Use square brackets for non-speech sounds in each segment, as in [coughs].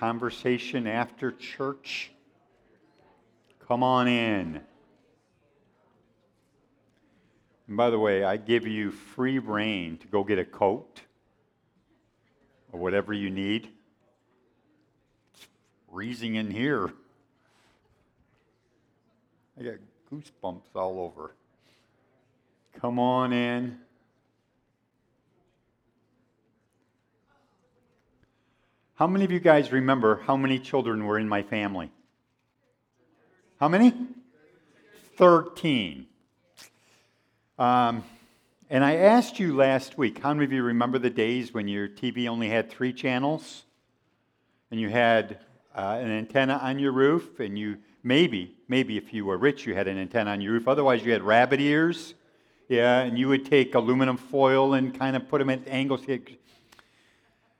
conversation after church? Come on in. And by the way, I give you free reign to go get a coat or whatever you need. It's freezing in here. I got goosebumps all over. Come on in. How many of you guys remember how many children were in my family? How many? 13. Um, and I asked you last week, how many of you remember the days when your TV only had three channels? And you had uh, an antenna on your roof, and you maybe, maybe if you were rich, you had an antenna on your roof. Otherwise, you had rabbit ears. Yeah, and you would take aluminum foil and kind of put them at angles.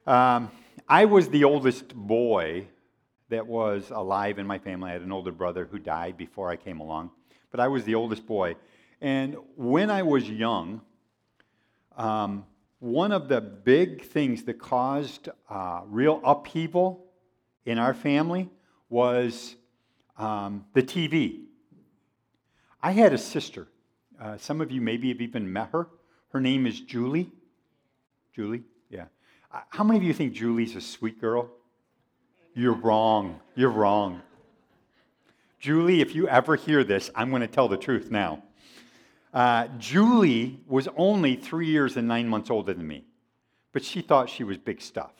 Um, I was the oldest boy that was alive in my family. I had an older brother who died before I came along, but I was the oldest boy. And when I was young, um, one of the big things that caused uh, real upheaval in our family was um, the TV. I had a sister. Uh, some of you maybe have even met her. Her name is Julie. Julie? How many of you think Julie's a sweet girl? You're wrong. You're wrong. Julie, if you ever hear this, I'm going to tell the truth now. Uh, Julie was only three years and nine months older than me, but she thought she was big stuff.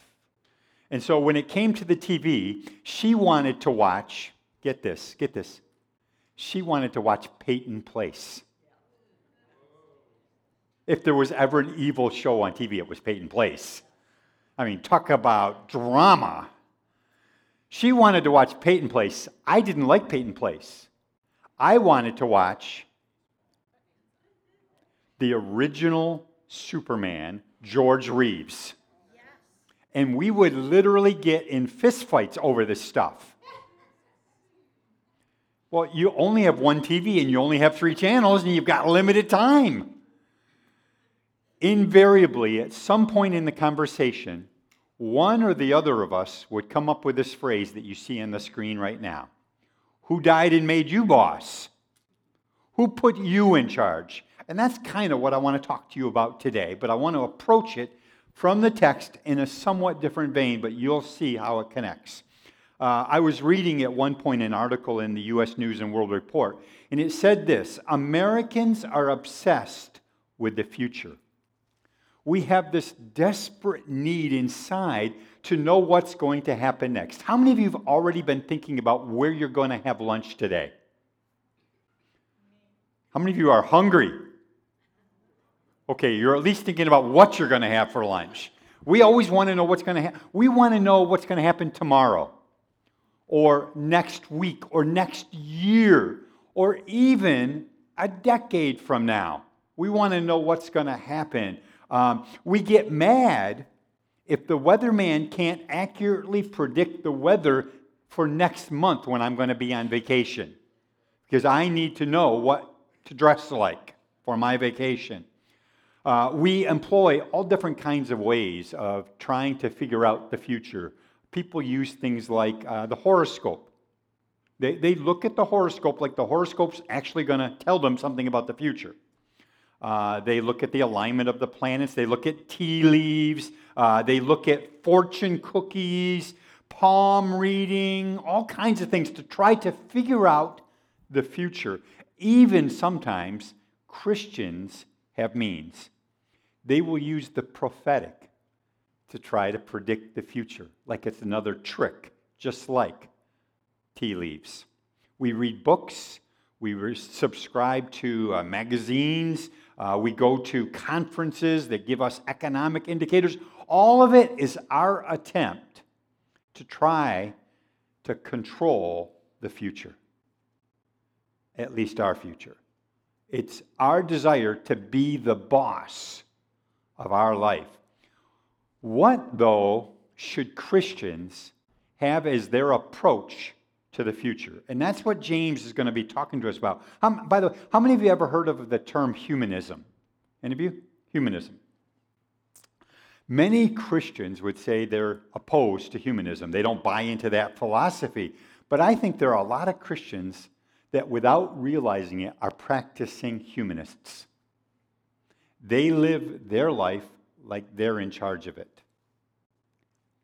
And so when it came to the TV, she wanted to watch, get this, get this, she wanted to watch Peyton Place. If there was ever an evil show on TV, it was Peyton Place. I mean, talk about drama. She wanted to watch Peyton Place. I didn't like Peyton Place. I wanted to watch the original Superman, George Reeves. And we would literally get in fistfights over this stuff. Well, you only have one TV and you only have three channels and you've got limited time. Invariably, at some point in the conversation, one or the other of us would come up with this phrase that you see on the screen right now Who died and made you boss? Who put you in charge? And that's kind of what I want to talk to you about today, but I want to approach it from the text in a somewhat different vein, but you'll see how it connects. Uh, I was reading at one point an article in the U.S. News and World Report, and it said this Americans are obsessed with the future we have this desperate need inside to know what's going to happen next. How many of you have already been thinking about where you're going to have lunch today? How many of you are hungry? Okay, you're at least thinking about what you're going to have for lunch. We always want to know what's going to happen. We want to know what's going to happen tomorrow, or next week, or next year, or even a decade from now. We want to know what's going to happen. Um, we get mad if the weatherman can't accurately predict the weather for next month when I'm going to be on vacation because I need to know what to dress like for my vacation. Uh, we employ all different kinds of ways of trying to figure out the future. People use things like uh, the horoscope. They, they look at the horoscope like the horoscope's actually going to tell them something about the future. Uh, they look at the alignment of the planets. They look at tea leaves. Uh, they look at fortune cookies, palm reading, all kinds of things to try to figure out the future. Even sometimes Christians have means. They will use the prophetic to try to predict the future, like it's another trick, just like tea leaves. We read books, we subscribe to uh, magazines, uh, we go to conferences that give us economic indicators. All of it is our attempt to try to control the future, at least our future. It's our desire to be the boss of our life. What, though, should Christians have as their approach to the future. And that's what James is going to be talking to us about. How, by the way, how many of you ever heard of the term humanism? Any of you? Humanism. Many Christians would say they're opposed to humanism. They don't buy into that philosophy. But I think there are a lot of Christians that, without realizing it, are practicing humanists. They live their life like they're in charge of it.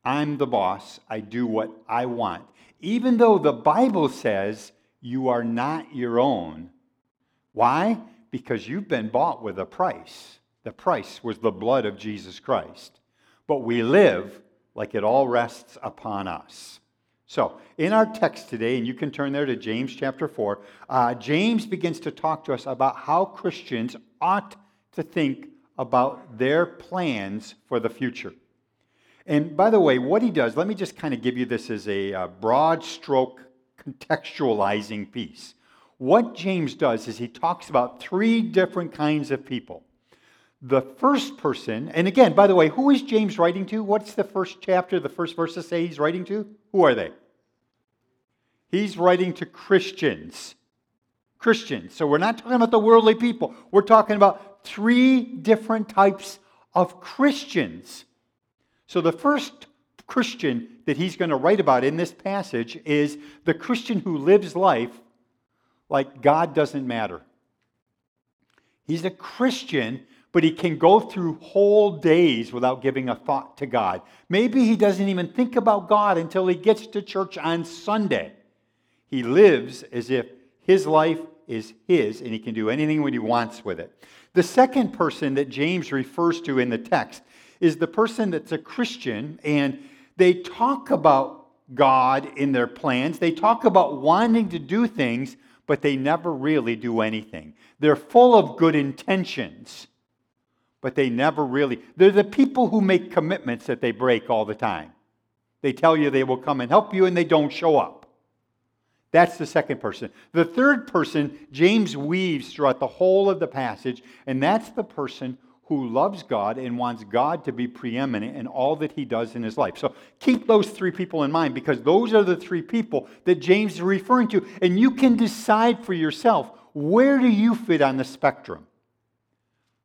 I'm the boss. I do what I want. Even though the Bible says you are not your own. Why? Because you've been bought with a price. The price was the blood of Jesus Christ. But we live like it all rests upon us. So, in our text today, and you can turn there to James chapter 4, uh, James begins to talk to us about how Christians ought to think about their plans for the future. And by the way, what he does, let me just kind of give you this as a uh, broad stroke contextualizing piece. What James does is he talks about three different kinds of people. The first person, and again, by the way, who is James writing to? What's the first chapter, the first verses say he's writing to? Who are they? He's writing to Christians. Christians. So we're not talking about the worldly people. We're talking about three different types of Christians. So the first Christian that he's going to write about in this passage is the Christian who lives life like God doesn't matter. He's a Christian, but he can go through whole days without giving a thought to God. Maybe he doesn't even think about God until he gets to church on Sunday. He lives as if his life is his and he can do anything what he wants with it. The second person that James refers to in the text is the person that's a Christian and they talk about God in their plans. They talk about wanting to do things, but they never really do anything. They're full of good intentions, but they never really. They're the people who make commitments that they break all the time. They tell you they will come and help you, and they don't show up. That's the second person. The third person, James weaves throughout the whole of the passage, and that's the person who loves God and wants God to be preeminent in all that he does in his life. So keep those three people in mind because those are the three people that James is referring to. And you can decide for yourself where do you fit on the spectrum?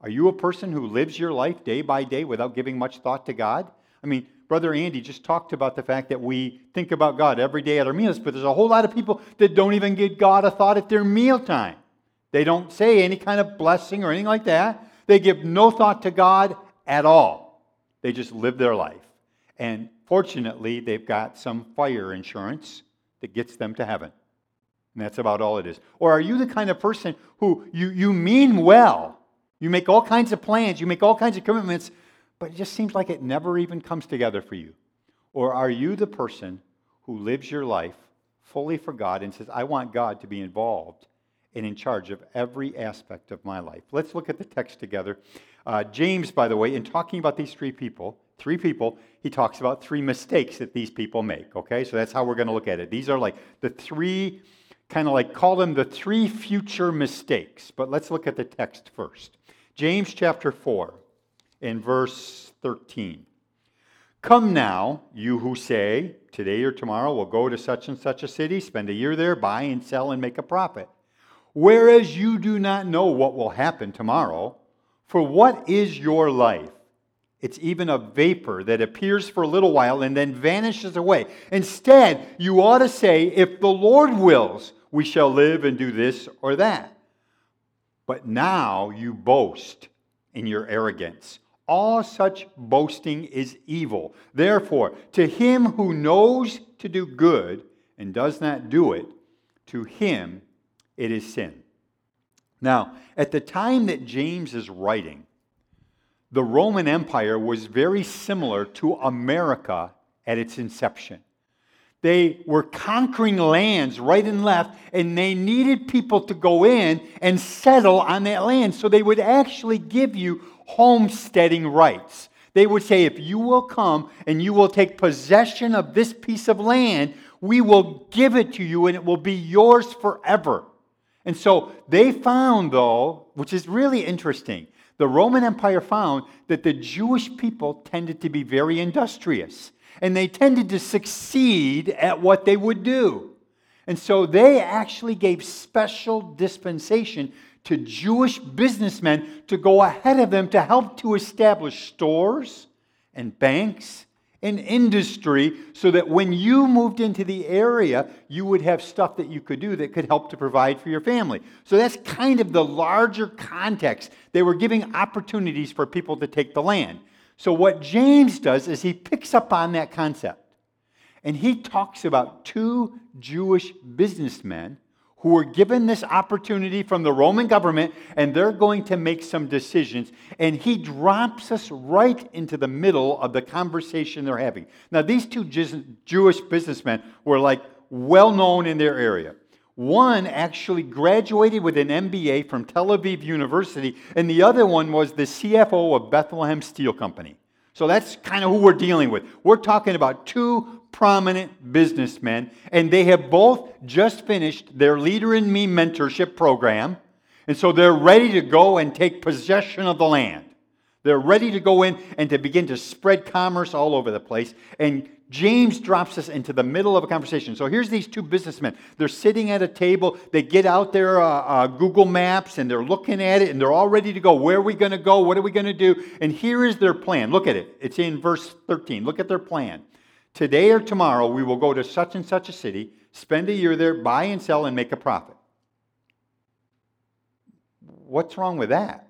Are you a person who lives your life day by day without giving much thought to God? I mean, Brother Andy just talked about the fact that we think about God every day at our meals, but there's a whole lot of people that don't even give God a thought at their mealtime. They don't say any kind of blessing or anything like that. They give no thought to God at all. They just live their life. And fortunately, they've got some fire insurance that gets them to heaven. And that's about all it is. Or are you the kind of person who you, you mean well? You make all kinds of plans, you make all kinds of commitments, but it just seems like it never even comes together for you. Or are you the person who lives your life fully for God and says, I want God to be involved and in charge of every aspect of my life. Let's look at the text together. Uh, James, by the way, in talking about these three people, three people, he talks about three mistakes that these people make. Okay, so that's how we're going to look at it. These are like the three, kind of like call them the three future mistakes. But let's look at the text first. James chapter 4, in verse 13. Come now, you who say, Today or tomorrow we'll go to such and such a city, spend a year there, buy and sell, and make a profit. Whereas you do not know what will happen tomorrow, for what is your life? It's even a vapor that appears for a little while and then vanishes away. Instead, you ought to say, If the Lord wills, we shall live and do this or that. But now you boast in your arrogance. All such boasting is evil. Therefore, to him who knows to do good and does not do it, to him it is sin. Now, at the time that James is writing, the Roman Empire was very similar to America at its inception. They were conquering lands right and left, and they needed people to go in and settle on that land. So they would actually give you homesteading rights. They would say, if you will come and you will take possession of this piece of land, we will give it to you and it will be yours forever. And so they found, though, which is really interesting, the Roman Empire found that the Jewish people tended to be very industrious and they tended to succeed at what they would do. And so they actually gave special dispensation to Jewish businessmen to go ahead of them to help to establish stores and banks and industry so that when you moved into the area, you would have stuff that you could do that could help to provide for your family. So that's kind of the larger context. They were giving opportunities for people to take the land. So what James does is he picks up on that concept and he talks about two Jewish businessmen who were given this opportunity from the Roman government, and they're going to make some decisions. And he drops us right into the middle of the conversation they're having. Now, these two Jewish businessmen were like well known in their area. One actually graduated with an MBA from Tel Aviv University, and the other one was the CFO of Bethlehem Steel Company. So that's kind of who we're dealing with. We're talking about two prominent businessmen, and they have both just finished their Leader in Me mentorship program. And so they're ready to go and take possession of the land. They're ready to go in and to begin to spread commerce all over the place. And James drops us into the middle of a conversation. So here's these two businessmen. They're sitting at a table. They get out their uh, uh, Google Maps and they're looking at it and they're all ready to go. Where are we going to go? What are we going to do? And here is their plan. Look at it. It's in verse 13. Look at their plan. Today or tomorrow, we will go to such and such a city, spend a year there, buy and sell, and make a profit. What's wrong with that?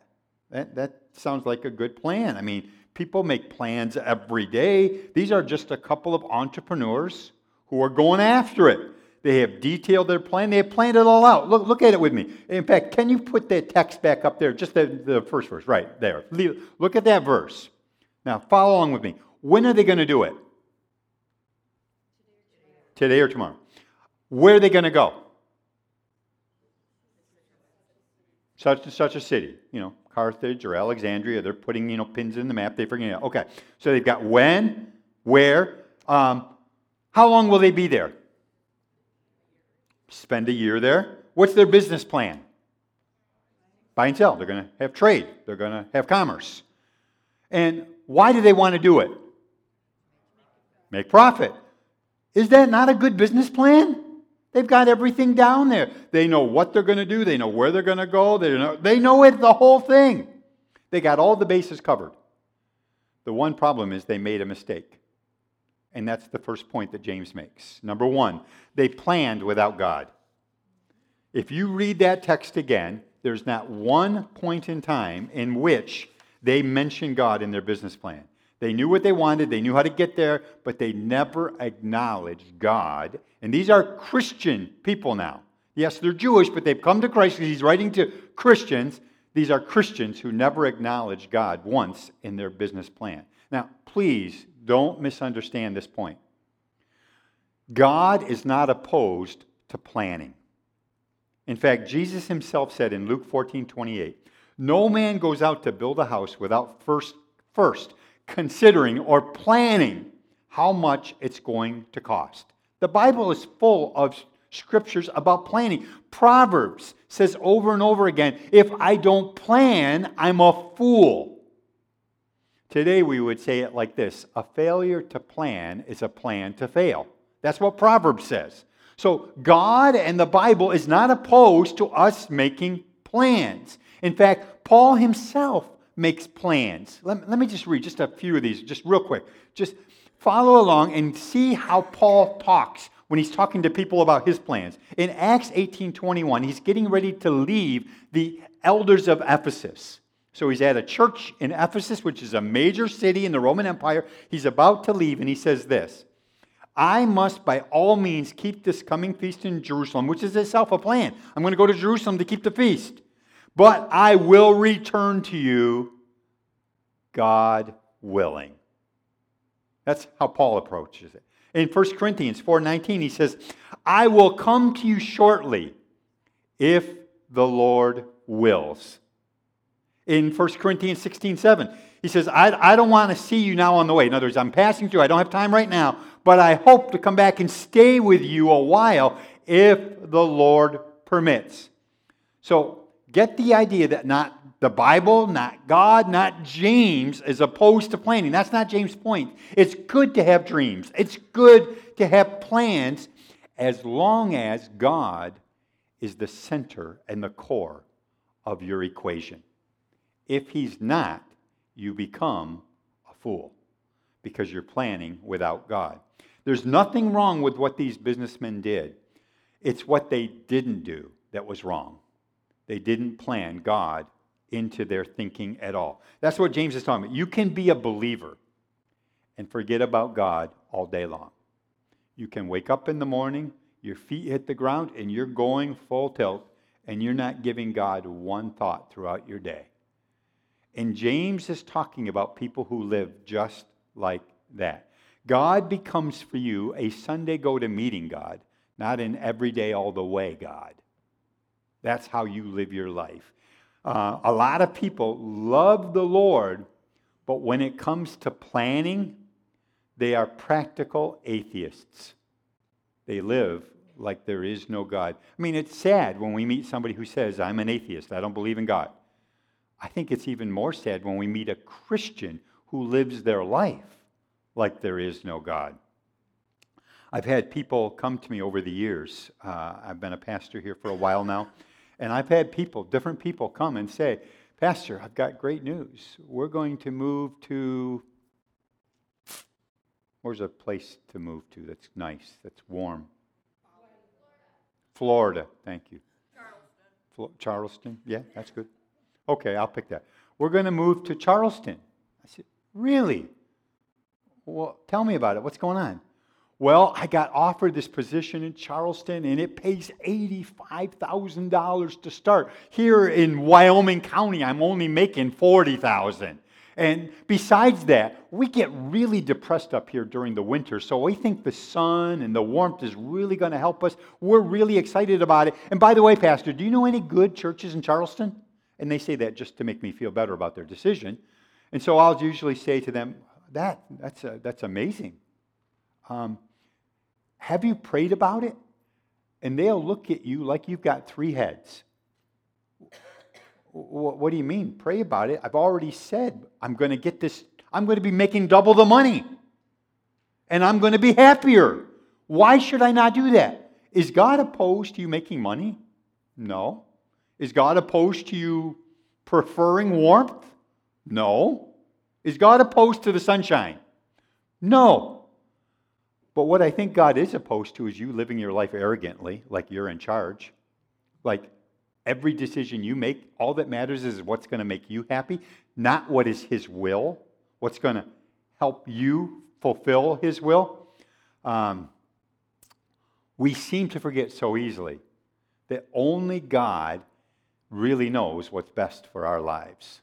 That, that sounds like a good plan. I mean, people make plans every day. These are just a couple of entrepreneurs who are going after it. They have detailed their plan. They have planned it all out. Look, look at it with me. In fact, can you put that text back up there? Just the, the first verse, right there. Look at that verse. Now, follow along with me. When are they going to do it? Today or tomorrow. Where are they going to go? Such and such a city, you know, Carthage or Alexandria. They're putting, you know, pins in the map. They figure it out. Okay, so they've got when, where, um, how long will they be there? Spend a year there. What's their business plan? Buy and sell. They're going to have trade. They're going to have commerce. And why do they want to do it? Make profit. Is that not a good business plan? They've got everything down there. They know what they're going to do, they know where they're going to go, they know, they know it, the whole thing. They got all the bases covered. The one problem is they made a mistake. And that's the first point that James makes. Number one, they planned without God. If you read that text again, there's not one point in time in which they mention God in their business plan. They knew what they wanted, they knew how to get there, but they never acknowledged God. And these are Christian people now. Yes, they're Jewish, but they've come to Christ because he's writing to Christians. These are Christians who never acknowledged God once in their business plan. Now, please don't misunderstand this point. God is not opposed to planning. In fact, Jesus himself said in Luke 14 28, No man goes out to build a house without first, first considering or planning how much it's going to cost. The Bible is full of scriptures about planning. Proverbs says over and over again if I don't plan, I'm a fool. Today we would say it like this a failure to plan is a plan to fail. That's what Proverbs says. So God and the Bible is not opposed to us making plans. In fact, Paul himself makes plans. Let, let me just read just a few of these, just real quick. Just follow along and see how Paul talks when he's talking to people about his plans. In Acts 18:21, he's getting ready to leave the elders of Ephesus. So he's at a church in Ephesus, which is a major city in the Roman Empire. He's about to leave, and he says this I must by all means keep this coming feast in Jerusalem, which is itself a plan. I'm going to go to Jerusalem to keep the feast but I will return to you, God willing. That's how Paul approaches it. In 1 Corinthians 4:19 he says, "I will come to you shortly if the Lord wills." In 1 Corinthians 16:7, he says, I, I don't want to see you now on the way. In other words, I'm passing through. I don't have time right now, but I hope to come back and stay with you a while if the Lord permits. So Get the idea that not the Bible, not God, not James is opposed to planning. That's not James' point. It's good to have dreams, it's good to have plans as long as God is the center and the core of your equation. If He's not, you become a fool. because you're planning without God. There's nothing wrong with what these businessmen did. It's what they didn't do that was wrong. They didn't plan God into their thinking at all. That's what James is talking about. You can be a believer and forget about God all day long. You can wake up in the morning, your feet hit the ground, and you're going full tilt, and you're not giving God one thought throughout your day. And James is talking about people who live just like that. God becomes for you a Sunday go to meeting God, not an everyday all the way God. That's how you live your life. Uh, a lot of people love the Lord, but when it comes to planning, they are practical atheists. They live like there is no God. I mean, it's sad when we meet somebody who says, I'm an atheist, I don't believe in God. I think it's even more sad when we meet a Christian who lives their life like there is no God. I've had people come to me over the years. Uh, I've been a pastor here for a while now. And I've had people, different people, come and say, Pastor, I've got great news. We're going to move to. Where's a place to move to that's nice, that's warm? Florida. Thank you. Charleston. Charleston? Yeah, that's good. Okay, I'll pick that. We're going to move to Charleston. I said, Really? Well, tell me about it. What's going on? Well, I got offered this position in Charleston and it pays $85,000 to start. Here in Wyoming County, I'm only making 40,000. And besides that, we get really depressed up here during the winter. So we think the sun and the warmth is really going to help us. We're really excited about it. And by the way, Pastor, do you know any good churches in Charleston? And they say that just to make me feel better about their decision. And so I'll usually say to them, that, that's, a, that's amazing. Um, have you prayed about it? And they'll look at you like you've got three heads. What do you mean? Pray about it. I've already said I'm going to get this, I'm going to be making double the money. And I'm going to be happier. Why should I not do that? Is God opposed to you making money? No. Is God opposed to you preferring warmth? No. Is God opposed to the sunshine? No. But what I think God is opposed to is you living your life arrogantly, like you're in charge. Like every decision you make, all that matters is what's going to make you happy, not what is His will, what's going to help you fulfill His will. Um, we seem to forget so easily that only God really knows what's best for our lives,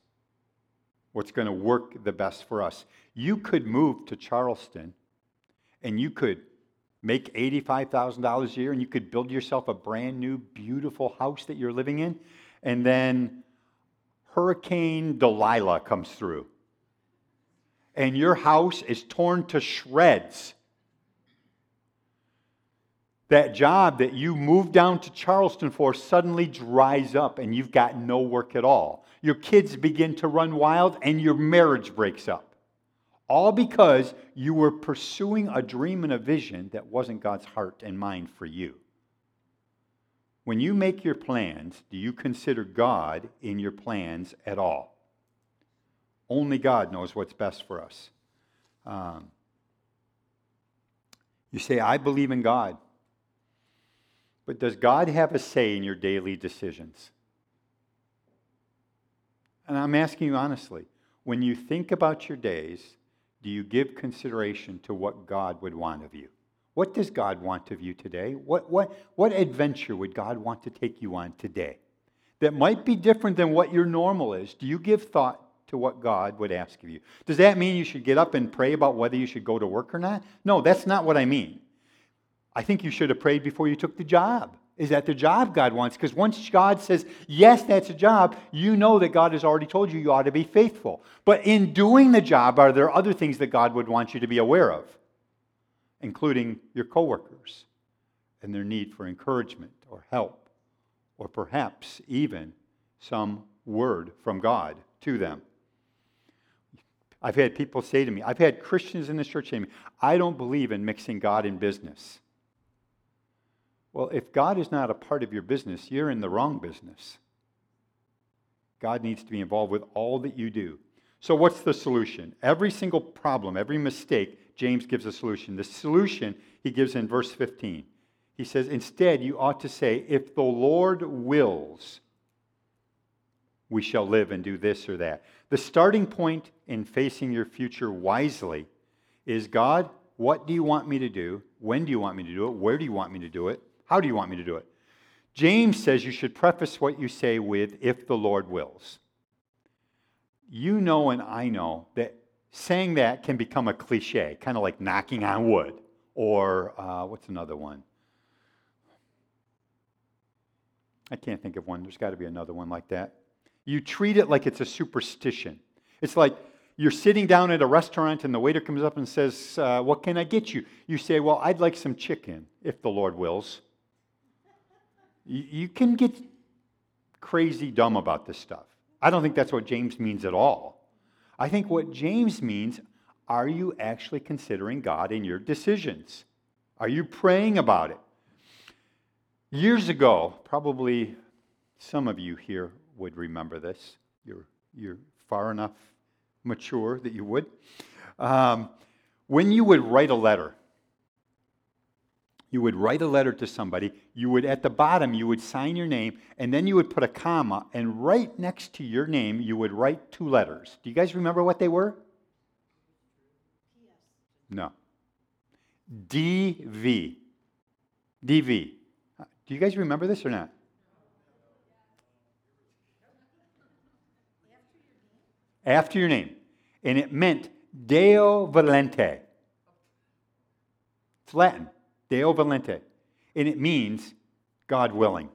what's going to work the best for us. You could move to Charleston and you could make $85,000 a year and you could build yourself a brand new, beautiful house that you're living in, and then Hurricane Delilah comes through, and your house is torn to shreds. That job that you moved down to Charleston for suddenly dries up and you've got no work at all. Your kids begin to run wild and your marriage breaks up. All because you were pursuing a dream and a vision that wasn't God's heart and mind for you. When you make your plans, do you consider God in your plans at all? Only God knows what's best for us. Um, you say, I believe in God. But does God have a say in your daily decisions? And I'm asking you honestly, when you think about your days, do you give consideration to what God would want of you? What does God want of you today? What, what, what adventure would God want to take you on today that might be different than what your normal is? Do you give thought to what God would ask of you? Does that mean you should get up and pray about whether you should go to work or not? No, that's not what I mean. I think you should have prayed before you took the job. Is that the job God wants? Because once God says, yes, that's a job, you know that God has already told you you ought to be faithful. But in doing the job, are there other things that God would want you to be aware of, including your coworkers and their need for encouragement or help, or perhaps even some word from God to them? I've had people say to me, I've had Christians in this church say to me, I don't believe in mixing God in business. Well, if God is not a part of your business, you're in the wrong business. God needs to be involved with all that you do. So, what's the solution? Every single problem, every mistake, James gives a solution. The solution he gives in verse 15. He says, Instead, you ought to say, If the Lord wills, we shall live and do this or that. The starting point in facing your future wisely is God, what do you want me to do? When do you want me to do it? Where do you want me to do it? How do you want me to do it? James says you should preface what you say with, if the Lord wills. You know, and I know that saying that can become a cliche, kind of like knocking on wood, or uh, what's another one? I can't think of one. There's got to be another one like that. You treat it like it's a superstition. It's like you're sitting down at a restaurant and the waiter comes up and says, uh, What can I get you? You say, Well, I'd like some chicken, if the Lord wills. You, can get crazy dumb about this stuff. I don't think that's what James means at all. I think what James means are you actually considering God in your decisions? Are you praying about it? Years ago, probably some of you here would remember this. You're, you're far enough mature that you would. Um, when you would write a letter, you would write a letter to somebody, you would, at the bottom, you would sign your name, and then you would put a comma, and right next to your name, you would write two letters. Do you guys remember what they were? No. DV. DV. Do you guys remember this or not? After your name. And it meant Deo Volente. It's Latin. Deo Volente. And it means God willing.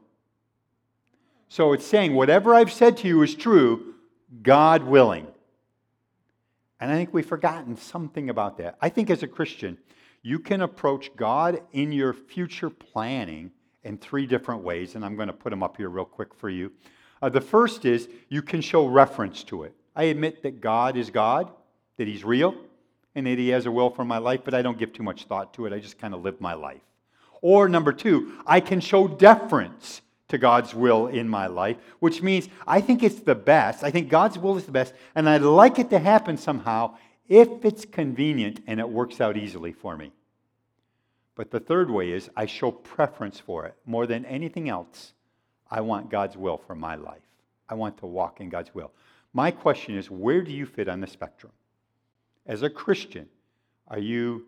So it's saying, whatever I've said to you is true, God willing. And I think we've forgotten something about that. I think as a Christian, you can approach God in your future planning in three different ways, and I'm going to put them up here real quick for you. Uh, the first is you can show reference to it. I admit that God is God, that He's real, and that He has a will for my life, but I don't give too much thought to it. I just kind of live my life. Or number two, I can show deference to God's will in my life, which means I think it's the best. I think God's will is the best, and I'd like it to happen somehow if it's convenient and it works out easily for me. But the third way is I show preference for it. More than anything else, I want God's will for my life. I want to walk in God's will. My question is where do you fit on the spectrum? As a Christian, are you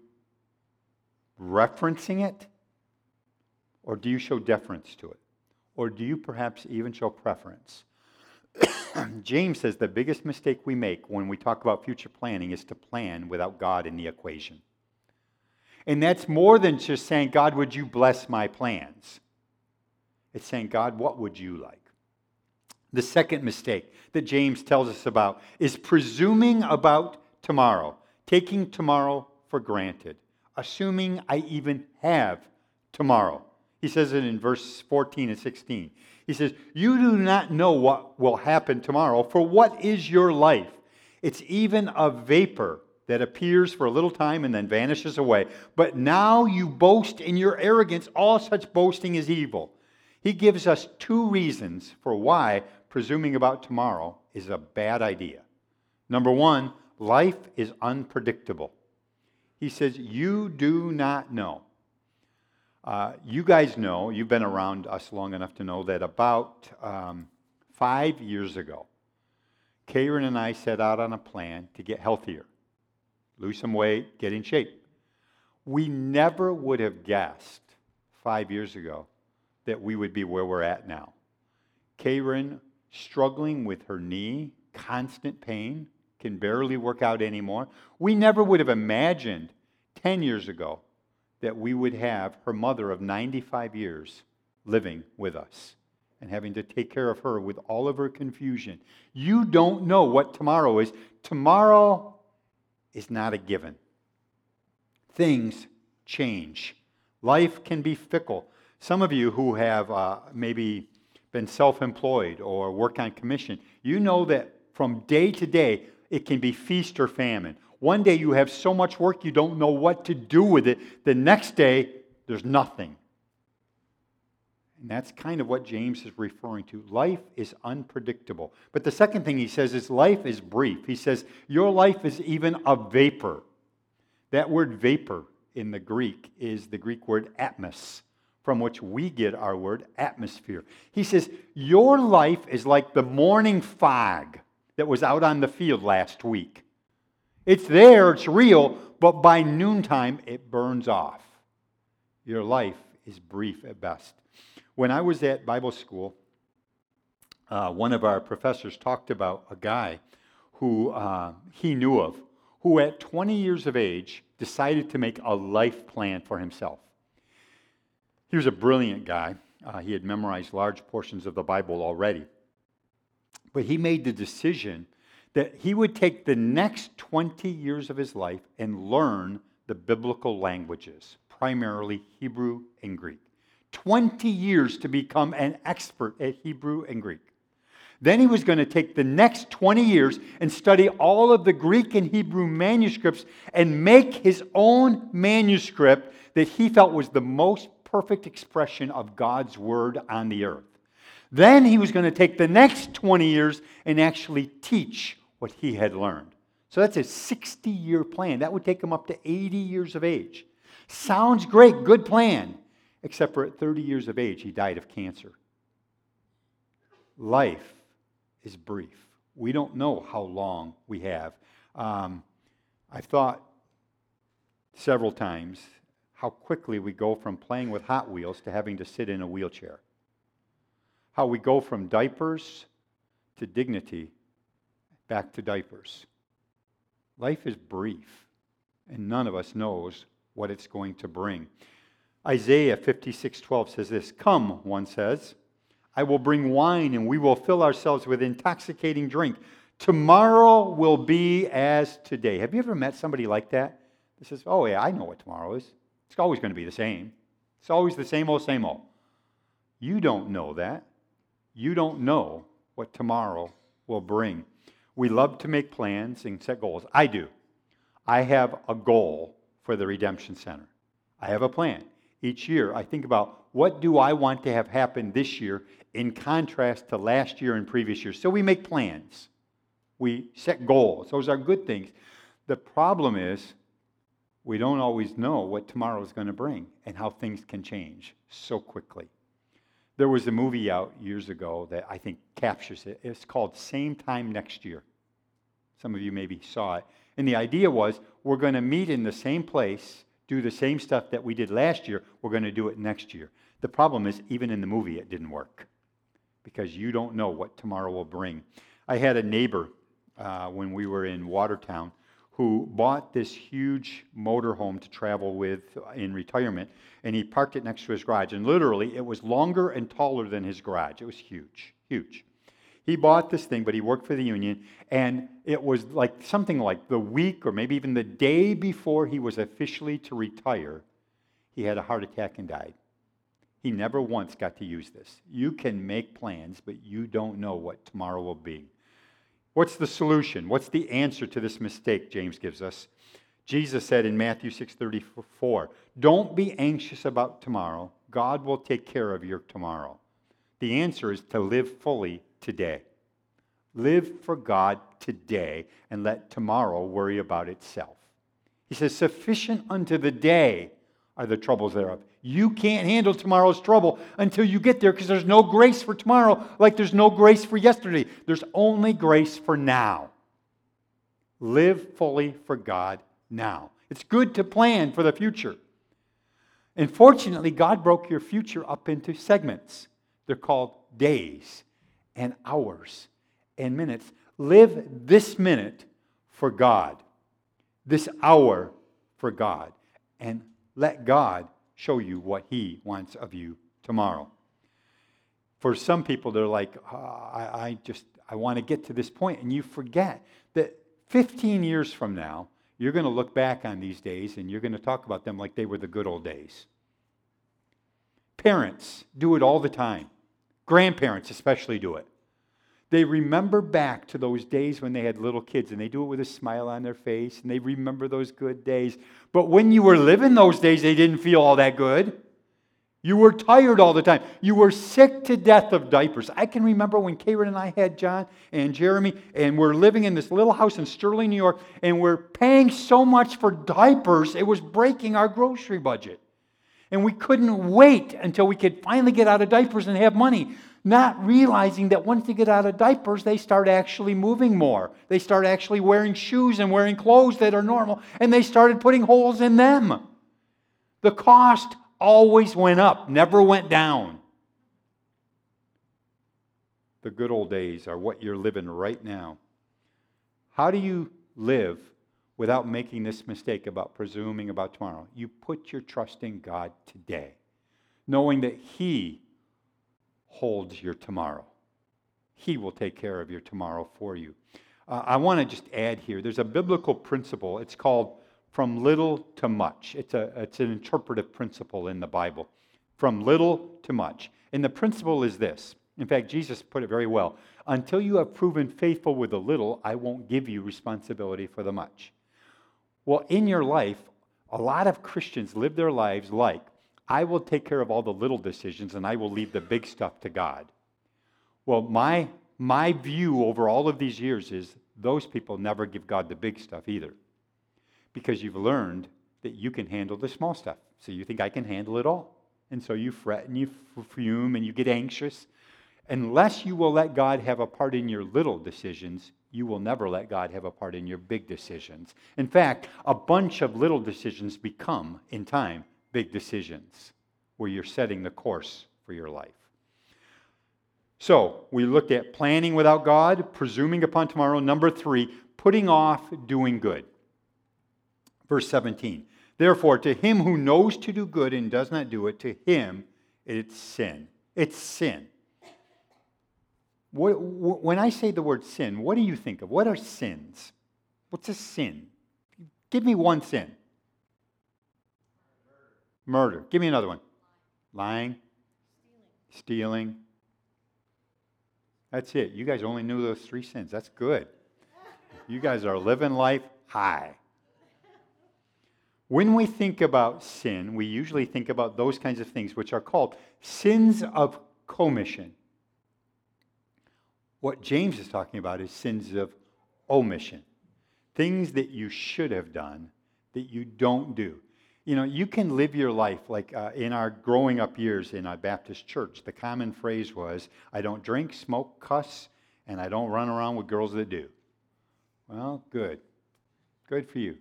referencing it? Or do you show deference to it? Or do you perhaps even show preference? [coughs] James says the biggest mistake we make when we talk about future planning is to plan without God in the equation. And that's more than just saying, God, would you bless my plans? It's saying, God, what would you like? The second mistake that James tells us about is presuming about tomorrow, taking tomorrow for granted, assuming I even have tomorrow. He says it in verse 14 and 16. He says, You do not know what will happen tomorrow, for what is your life? It's even a vapor that appears for a little time and then vanishes away. But now you boast in your arrogance. All such boasting is evil. He gives us two reasons for why presuming about tomorrow is a bad idea. Number one, life is unpredictable. He says, You do not know. Uh, you guys know, you've been around us long enough to know that about um, five years ago, Karen and I set out on a plan to get healthier lose some weight, get in shape. We never would have guessed five years ago that we would be where we're at now. Karen struggling with her knee, constant pain, can barely work out anymore. We never would have imagined 10 years ago that we would have her mother of 95 years living with us and having to take care of her with all of her confusion. You don't know what tomorrow is. Tomorrow is not a given. Things change. Life can be fickle. Some of you who have uh, maybe been self employed or work on commission, you know that from day to day, it can be feast or famine. One day you have so much work you don't know what to do with it. The next day, there's nothing. And that's kind of what James is referring to. Life is unpredictable. But the second thing he says is life is brief. He says, Your life is even a vapor. That word vapor in the Greek is the Greek word atmos, from which we get our word atmosphere. He says, Your life is like the morning fog that was out on the field last week. It's there, it's real, but by noontime it burns off. Your life is brief at best. When I was at Bible school, uh, one of our professors talked about a guy who uh, he knew of, who at 20 years of age decided to make a life plan for himself. He was a brilliant guy. Uh, he had memorized large portions of the Bible already. But he made the decision that he would take the next 20 years of his life and learn the biblical languages, primarily Hebrew and Greek. 20 years to become an expert at Hebrew and Greek. Then he was going to take the next 20 years and study all of the Greek and Hebrew manuscripts and make his own manuscript that he felt was the most perfect expression of God's word on the earth. Then he was going to take the next 20 years and actually teach what he had learned. So that's a 60 year plan. That would take him up to 80 years of age. Sounds great, good plan. Except for at 30 years of age, he died of cancer. Life is brief. We don't know how long we have. Um, I've thought several times how quickly we go from playing with Hot Wheels to having to sit in a wheelchair. How we go from diapers to dignity back to diapers. Life is brief, and none of us knows what it's going to bring. Isaiah 56:12 says this, "Come," one says, "I will bring wine and we will fill ourselves with intoxicating drink. Tomorrow will be as today." Have you ever met somebody like that? That says, "Oh yeah, I know what tomorrow is. It's always going to be the same. It's always the same old same old." You don't know that. You don't know what tomorrow will bring. We love to make plans and set goals. I do. I have a goal for the Redemption Center. I have a plan. Each year, I think about what do I want to have happen this year in contrast to last year and previous years. So we make plans. We set goals. Those are good things. The problem is we don't always know what tomorrow is going to bring and how things can change so quickly. There was a movie out years ago that I think captures it. It's called Same Time Next Year. Some of you maybe saw it. And the idea was we're going to meet in the same place, do the same stuff that we did last year, we're going to do it next year. The problem is, even in the movie, it didn't work because you don't know what tomorrow will bring. I had a neighbor uh, when we were in Watertown who bought this huge motorhome to travel with in retirement, and he parked it next to his garage. And literally, it was longer and taller than his garage. It was huge, huge. He bought this thing, but he worked for the union, and it was like something like the week or maybe even the day before he was officially to retire, he had a heart attack and died. He never once got to use this. You can make plans, but you don't know what tomorrow will be. What's the solution? What's the answer to this mistake James gives us? Jesus said in Matthew 6:34, "Don't be anxious about tomorrow. God will take care of your tomorrow." The answer is to live fully today. Live for God today and let tomorrow worry about itself. He says, Sufficient unto the day are the troubles thereof. You can't handle tomorrow's trouble until you get there because there's no grace for tomorrow like there's no grace for yesterday. There's only grace for now. Live fully for God now. It's good to plan for the future. And fortunately, God broke your future up into segments. They're called days and hours and minutes. Live this minute for God, this hour for God, and let God show you what He wants of you tomorrow. For some people, they're like, oh, I, I just, I want to get to this point. point, and you forget that 15 years from now, you're going to look back on these days and you're going to talk about them like they were the good old days. Parents do it all the time. Grandparents especially do it. They remember back to those days when they had little kids and they do it with a smile on their face and they remember those good days. But when you were living those days, they didn't feel all that good. You were tired all the time. You were sick to death of diapers. I can remember when Karen and I had John and Jeremy, and we're living in this little house in Sterling, New York, and we're paying so much for diapers, it was breaking our grocery budget. And we couldn't wait until we could finally get out of diapers and have money, not realizing that once they get out of diapers, they start actually moving more. They start actually wearing shoes and wearing clothes that are normal, and they started putting holes in them. The cost always went up, never went down. The good old days are what you're living right now. How do you live without making this mistake about presuming about tomorrow? You put your trust in God today, knowing that He holds your tomorrow. He will take care of your tomorrow for you. Uh, I want to just add here there's a biblical principle. It's called from little to much. It's, a, it's an interpretive principle in the Bible. From little to much. And the principle is this. In fact, Jesus put it very well. Until you have proven faithful with the little, I won't give you responsibility for the much. Well, in your life, a lot of Christians live their lives like, I will take care of all the little decisions and I will leave the big stuff to God. Well, my, my view over all of these years is those people never give God the big stuff either because you've learned that you can handle the small stuff. So you think I can handle it all. And so you fret and you fume and you get anxious. Unless you will let God have a part in your little decisions, you will never let God have a part in your big decisions. In fact, a bunch of little decisions become, in time, big decisions where you're setting the course for your life. So, we looked at planning without God, presuming upon tomorrow. Number three, putting off doing good. Verse 17. Therefore, to him who knows to do good and does not do it, to him it's sin. It's sin. What, when I say the word sin, what do you think of? What are sins? What's a sin? Give me one sin. Murder. Give me another one. Lying. Stealing. That's it. You guys only knew those three sins. That's good. You guys are living life high. When we think about sin, we usually think about those kinds of things, which are called sins of commission. What James is talking about is sins of omission things that you should have done that you don't do. You know, you can live your life like uh, in our growing up years in our Baptist church, the common phrase was, I don't drink, smoke, cuss, and I don't run around with girls that do. Well, good. Good for you.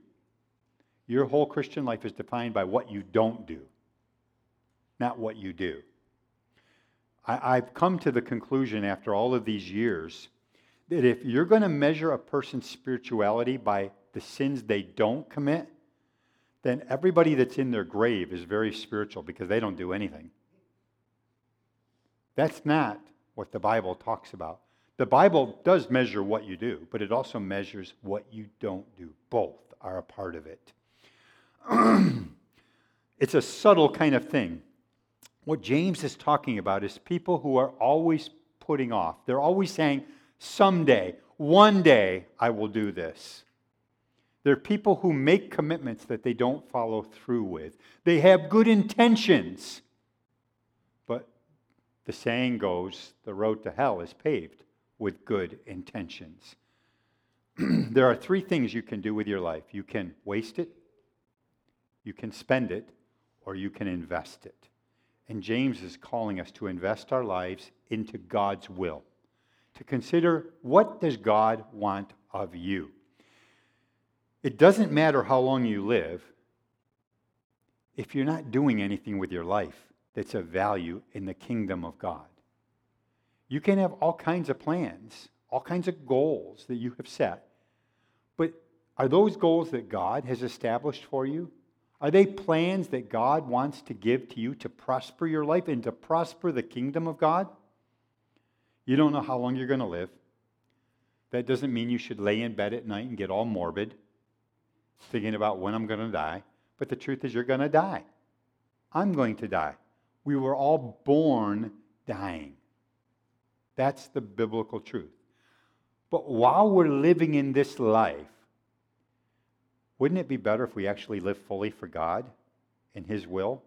Your whole Christian life is defined by what you don't do, not what you do. I, have come to the conclusion after all of these years that if you're going to measure a person's spirituality by the sins they don't commit, then everybody that's in their grave is very spiritual because they don't do anything. That's not what the Bible talks about. The Bible does measure what you do, but it also measures what you don't do. Both are a part of it. [clears throat] it's a subtle kind of thing. What James is talking about is people who are always putting off. They're always saying, someday, one day, I will do this. They're people who make commitments that they don't follow through with. They have good intentions, but the saying goes the road to hell is paved with good intentions. [clears throat] there are three things you can do with your life you can waste it, you can spend it or you can invest it. And James is calling us to invest our lives into God's will, to consider what does God want of you. It doesn't matter how long you live if you're not doing anything with your life that's of value in the kingdom of God. You can have all kinds of plans, all kinds of goals that you have set, but are those goals that God has established for you? Are they plans that God wants to give to you to prosper your life and to prosper the kingdom of God? You don't know how long you're going to live. That doesn't mean you should lay in bed at night and get all morbid, thinking about when I'm going to die. But the truth is, you're going to die. I'm going to die. We were all born dying. That's the biblical truth. But while we're living in this life, wouldn't it be better if we actually live fully for God and His will?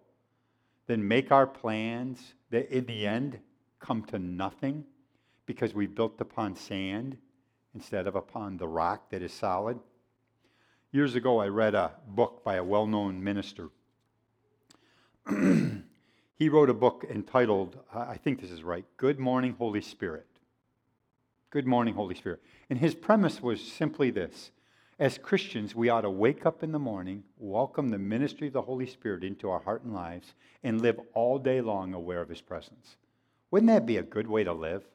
than make our plans that in the end come to nothing because we built upon sand instead of upon the rock that is solid? Years ago, I read a book by a well known minister. [clears throat] he wrote a book entitled, I think this is right, Good Morning, Holy Spirit. Good Morning, Holy Spirit. And his premise was simply this As Christians, we ought to wake up in the morning, welcome the ministry of the Holy Spirit into our heart and lives, and live all day long aware of his presence. Wouldn't that be a good way to live?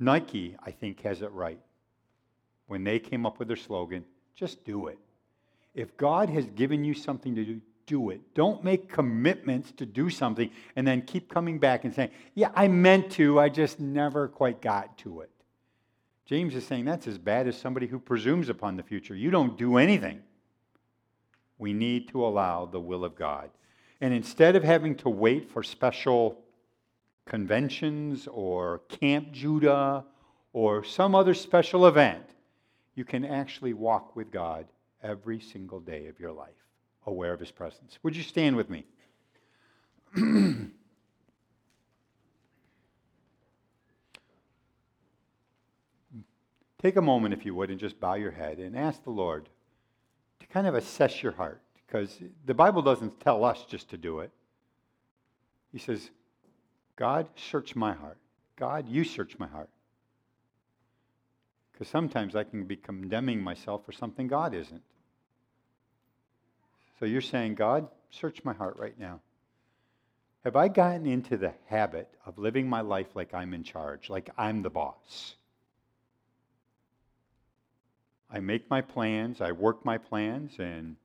Nike, I think, has it right when they came up with their slogan just do it. If God has given you something to do, do it. Don't make commitments to do something and then keep coming back and saying, Yeah, I meant to, I just never quite got to it. James is saying that's as bad as somebody who presumes upon the future. You don't do anything. We need to allow the will of God. And instead of having to wait for special conventions or Camp Judah or some other special event, you can actually walk with God every single day of your life, aware of His presence. Would you stand with me? [clears throat] Take a moment, if you would, and just bow your head and ask the Lord to kind of assess your heart. Because the Bible doesn't tell us just to do it. He says, God, search my heart. God, you search my heart. Because sometimes I can be condemning myself for something God isn't. So you're saying, God, search my heart right now. Have I gotten into the habit of living my life like I'm in charge, like I'm the boss? I make my plans, I work my plans, and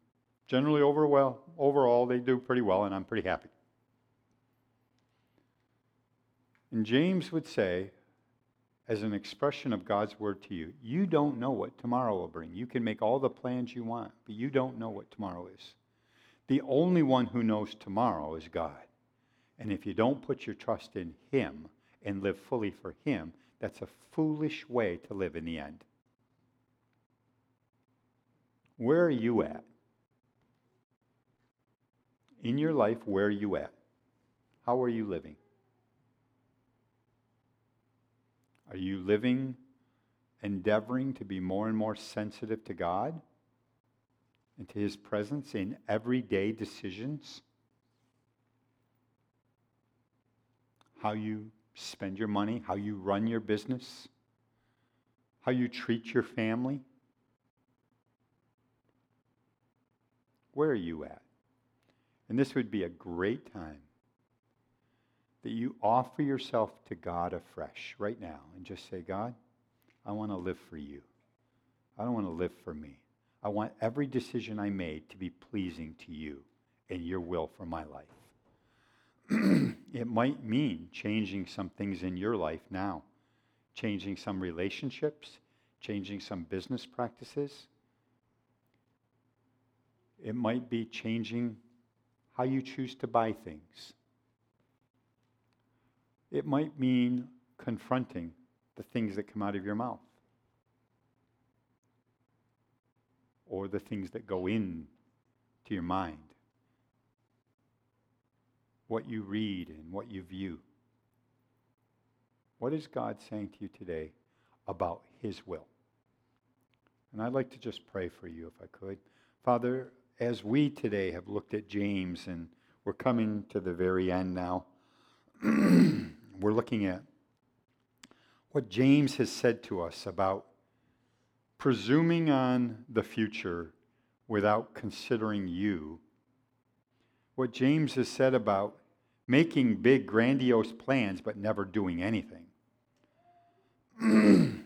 generally over well, overall they do pretty well, and I'm pretty happy. And James would say, as an expression of God's word to you. You don't know what tomorrow will bring. You can make all the plans you want, but you don't know what tomorrow is. The only one who knows tomorrow is God. And if you don't put your trust in Him and live fully for Him, that's a foolish way to live in the end. Where are you at? In your life, where are you at? How are you living? Are you living, endeavoring to be more and more sensitive to God and to His presence in everyday decisions? How you spend your money, how you run your business, how you treat your family? Where are you at? And this would be a great time that you offer yourself to God afresh right now and just say, God, I want to live for you. I don't want to live for me. I want every decision I made to be pleasing to you and your will for my life. [clears throat] it might mean changing some things in your life now, changing some relationships, changing some business practices. It might be changing how you choose to buy things. It might mean confronting the things that come out of your mouth or the things that go in to your mind, what you read and what you view. What is God saying to you today about His will? And I'd like to just pray for you if I could. Father, as we today have looked at James and we're coming to the very end now. [clears throat] we're looking at what James has said to us about presuming on the future without considering you. What James has said about making big, grandiose plans but never doing anything. [clears throat]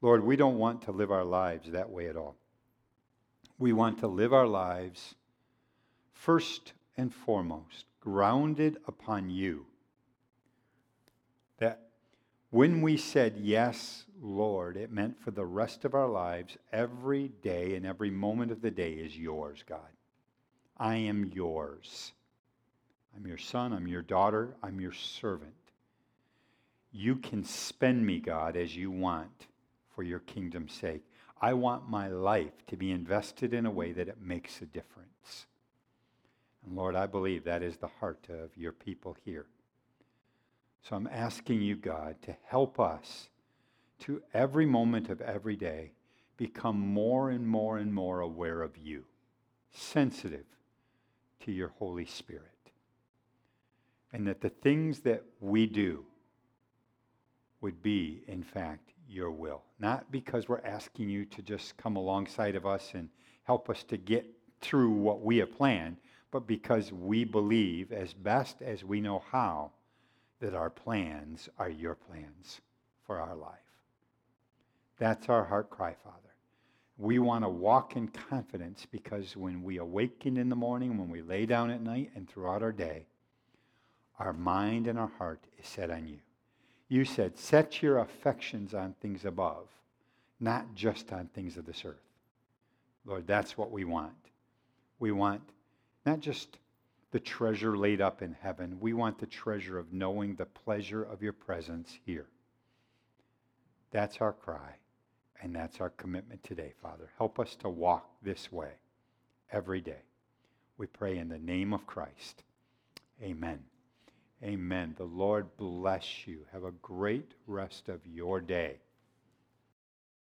Lord, we don't want to live our lives that way at all. We want to live our lives first and foremost grounded upon you that when we said, Yes, Lord, it meant for the rest of our lives, every day and every moment of the day is yours, God. I am yours. I'm your son, I'm your daughter, I'm your servant. You can spend me, God, as you want for your kingdom's sake. I want my life to be invested in a way that it makes a difference. And Lord, I believe that is the heart of your people here. So I'm asking you, God, to help us to every moment of every day become more and more and more aware of you, sensitive to your Holy Spirit. And that the things that we do would be, in fact, your will. Not because we're asking you to just come alongside of us and help us to get through what we have planned, but because we believe, as best as we know how, that our plans are your plans for our life. That's our heart cry, Father. We want to walk in confidence because when we awaken in the morning, when we lay down at night, and throughout our day, our mind and our heart is set on you. You said, set your affections on things above, not just on things of this earth. Lord, that's what we want. We want not just the treasure laid up in heaven, we want the treasure of knowing the pleasure of your presence here. That's our cry, and that's our commitment today, Father. Help us to walk this way every day. We pray in the name of Christ. Amen. Amen. The Lord bless you. Have a great rest of your day.